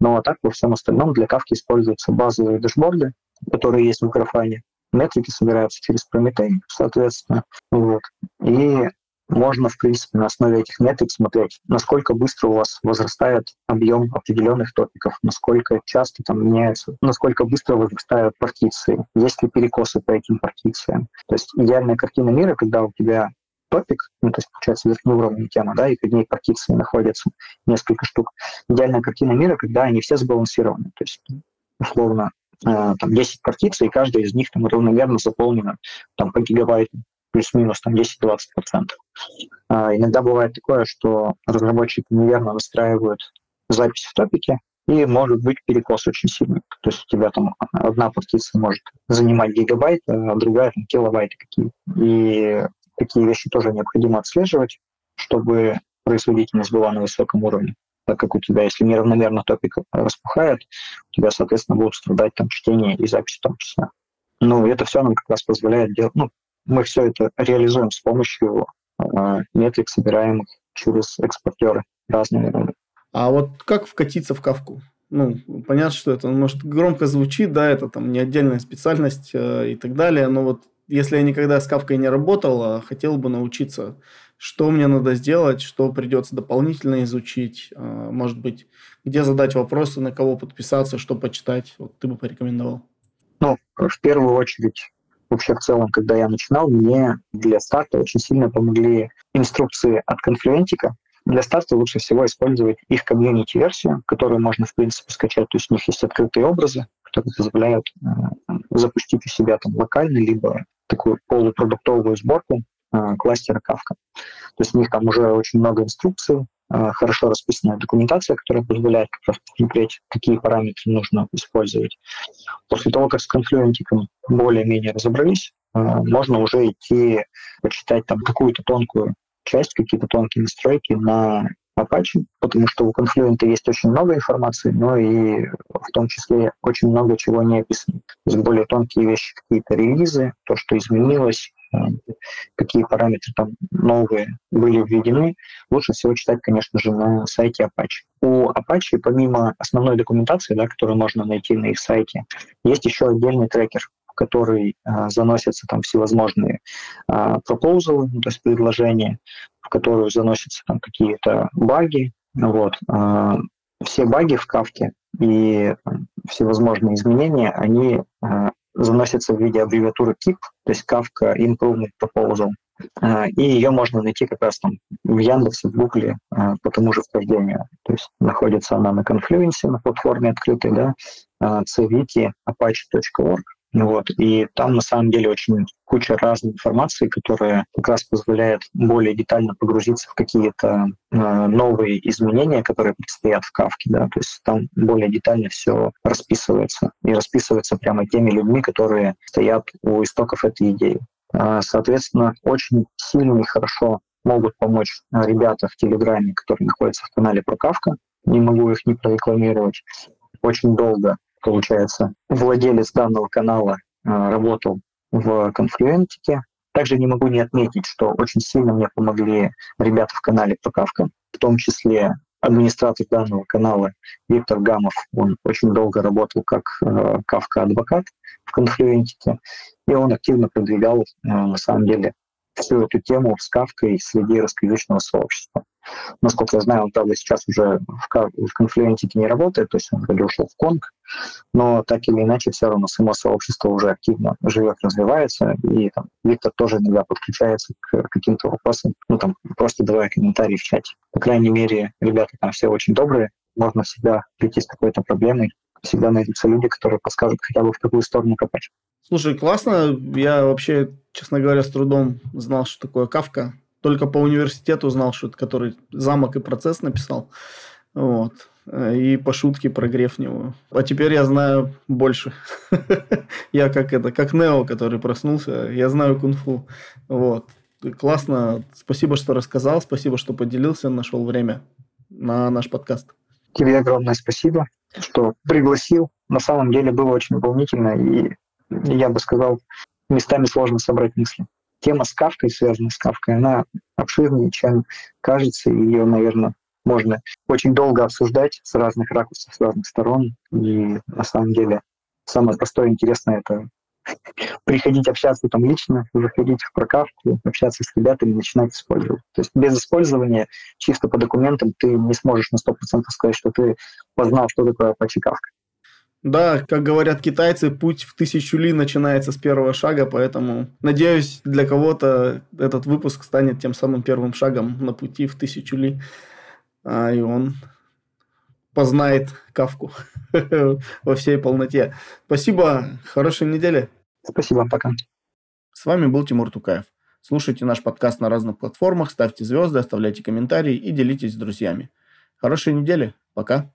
Но а так во всем остальном для кавки используются базовые дашборды, которые есть в Grafana, метрики собираются через Прометей, соответственно. Вот. И можно, в принципе, на основе этих метрик смотреть, насколько быстро у вас возрастает объем определенных топиков, насколько часто там меняются, насколько быстро возрастают партиции, есть ли перекосы по этим партициям. То есть идеальная картина мира, когда у тебя топик, ну, то есть, получается, верхнеуровневая тема, да, и под ней партиции находятся несколько штук. Идеальная картина мира, когда они все сбалансированы. То есть, условно, Э, там 10 партиций, и каждая из них там равномерно заполнена там, по гигабайту, плюс-минус там 10-20%. А, иногда бывает такое, что разработчики неверно настраивают запись в топике, и может быть перекос очень сильный. То есть у тебя там одна партиция может занимать гигабайт, а другая там килобайты какие. И такие вещи тоже необходимо отслеживать, чтобы производительность была на высоком уровне так как у тебя, если неравномерно топик распухает, у тебя, соответственно, будут страдать там чтение и запись в том числе. Ну, это все нам как раз позволяет делать, ну, мы все это реализуем с помощью э, метрик, собираемых через экспортеры разные. А вот как вкатиться в кавку? Ну, понятно, что это может громко звучит, да, это там не отдельная специальность э, и так далее, но вот если я никогда с кавкой не работал, а хотел бы научиться что мне надо сделать, что придется дополнительно изучить, а, может быть, где задать вопросы, на кого подписаться, что почитать, вот ты бы порекомендовал? Ну, в первую очередь вообще в целом, когда я начинал, мне для старта очень сильно помогли инструкции от конфлюентика. Для старта лучше всего использовать их комьюнити-версию, которую можно, в принципе, скачать. То есть у них есть открытые образы, которые позволяют э, запустить у себя там локально, либо такую полупродуктовую сборку кластера Kafka. То есть у них там уже очень много инструкций, э, хорошо расписанная документация, которая позволяет как раз посмотреть, какие параметры нужно использовать. После того, как с конфлюентиком более-менее разобрались, э, можно уже идти почитать там какую-то тонкую часть, какие-то тонкие настройки на Apache, потому что у Confluent есть очень много информации, но и в том числе очень много чего не описано. То есть более тонкие вещи, какие-то релизы, то, что изменилось, э, какие параметры там новые были введены, лучше всего читать, конечно же, на сайте Apache. У Apache, помимо основной документации, да, которую можно найти на их сайте, есть еще отдельный трекер, в который э, заносятся там всевозможные э, proposal, то есть предложения, в которую заносятся там какие-то баги. Вот. Э, все баги в кавке и всевозможные изменения, они заносятся в виде аббревиатуры KIP, то есть Kafka Improvement Proposal. Э, и ее можно найти как раз там в Яндексе, в Гугле э, по тому же вхождению. То есть находится она на Confluence, на платформе открытой, да, cvt apache.org. Вот. И там на самом деле очень куча разной информации, которая как раз позволяет более детально погрузиться в какие-то э, новые изменения, которые предстоят в Кавке. Да? То есть там более детально все расписывается. И расписывается прямо теми людьми, которые стоят у истоков этой идеи. Э, соответственно, очень сильно и хорошо могут помочь ребята в Телеграме, которые находятся в канале про Кавка. Не могу их не прорекламировать. Очень долго получается, владелец данного канала э, работал в конфлюентике. Также не могу не отметить, что очень сильно мне помогли ребята в канале про Кавка, в том числе администратор данного канала Виктор Гамов. Он очень долго работал как э, Кавка-адвокат в конфлюентике, и он активно продвигал, э, на самом деле, всю эту тему с Кавкой среди русскоязычного сообщества. Насколько я знаю, он, правда, сейчас уже в, в не работает, то есть он вроде ушел в Конг, но так или иначе все равно само сообщество уже активно живет, развивается, и там, Виктор тоже иногда подключается к каким-то вопросам, ну там просто давая комментарии в чате. По крайней мере, ребята там все очень добрые, можно всегда прийти с какой-то проблемой, всегда найдутся люди, которые подскажут хотя бы в какую сторону копать. Слушай, классно. Я вообще, честно говоря, с трудом знал, что такое Кавка. Только по университету знал, что это который замок и процесс написал. Вот. И по шутке про Грефневу. А теперь я знаю больше. я как это, как Нео, который проснулся. Я знаю кунг-фу. Вот. Классно. Спасибо, что рассказал. Спасибо, что поделился, нашел время на наш подкаст. Тебе огромное спасибо, что пригласил. На самом деле было очень волнительно и я бы сказал, местами сложно собрать мысли. Тема с Кавкой, связанная с Кавкой, она обширнее, чем кажется, и ее, наверное, можно очень долго обсуждать с разных ракурсов, с разных сторон. И на самом деле самое простое и интересное — это приходить общаться там лично, заходить в прокавку, общаться с ребятами, начинать использовать. То есть без использования чисто по документам ты не сможешь на 100% сказать, что ты познал, что такое Apache Kafka. Да, как говорят китайцы, путь в тысячу ли начинается с первого шага, поэтому надеюсь, для кого-то этот выпуск станет тем самым первым шагом на пути в тысячу ли, а, и он познает кавку во всей полноте. Спасибо, хорошей недели. Спасибо, пока. С вами был Тимур Тукаев. Слушайте наш подкаст на разных платформах, ставьте звезды, оставляйте комментарии и делитесь с друзьями. Хорошей недели. Пока.